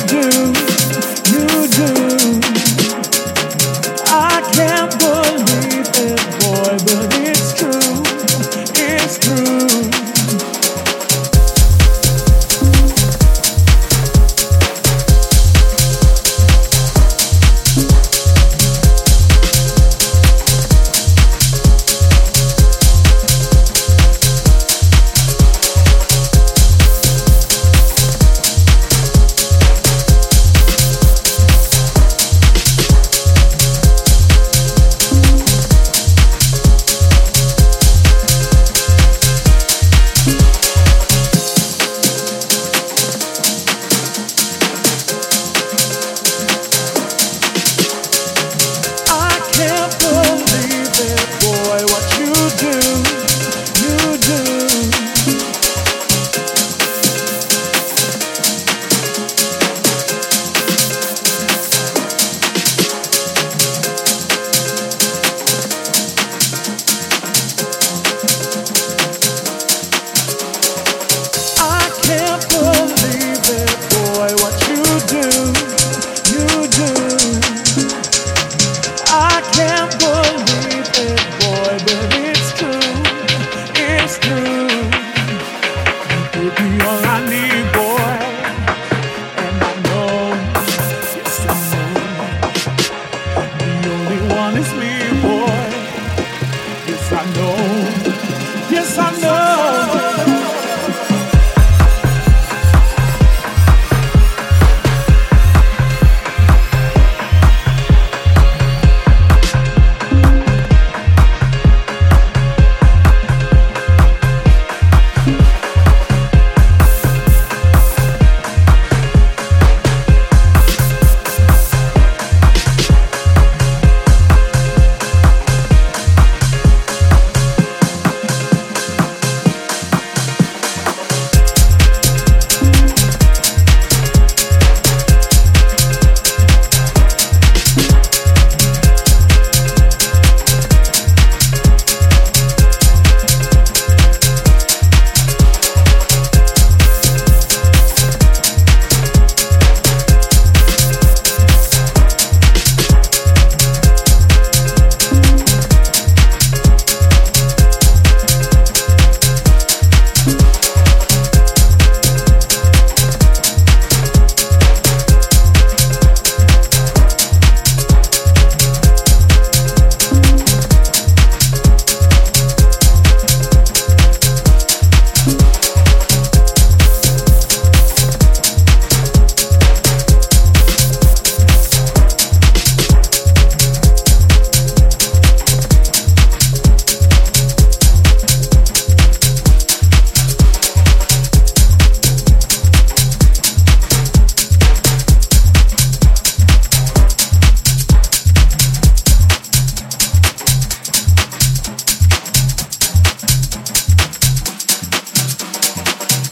do, you do.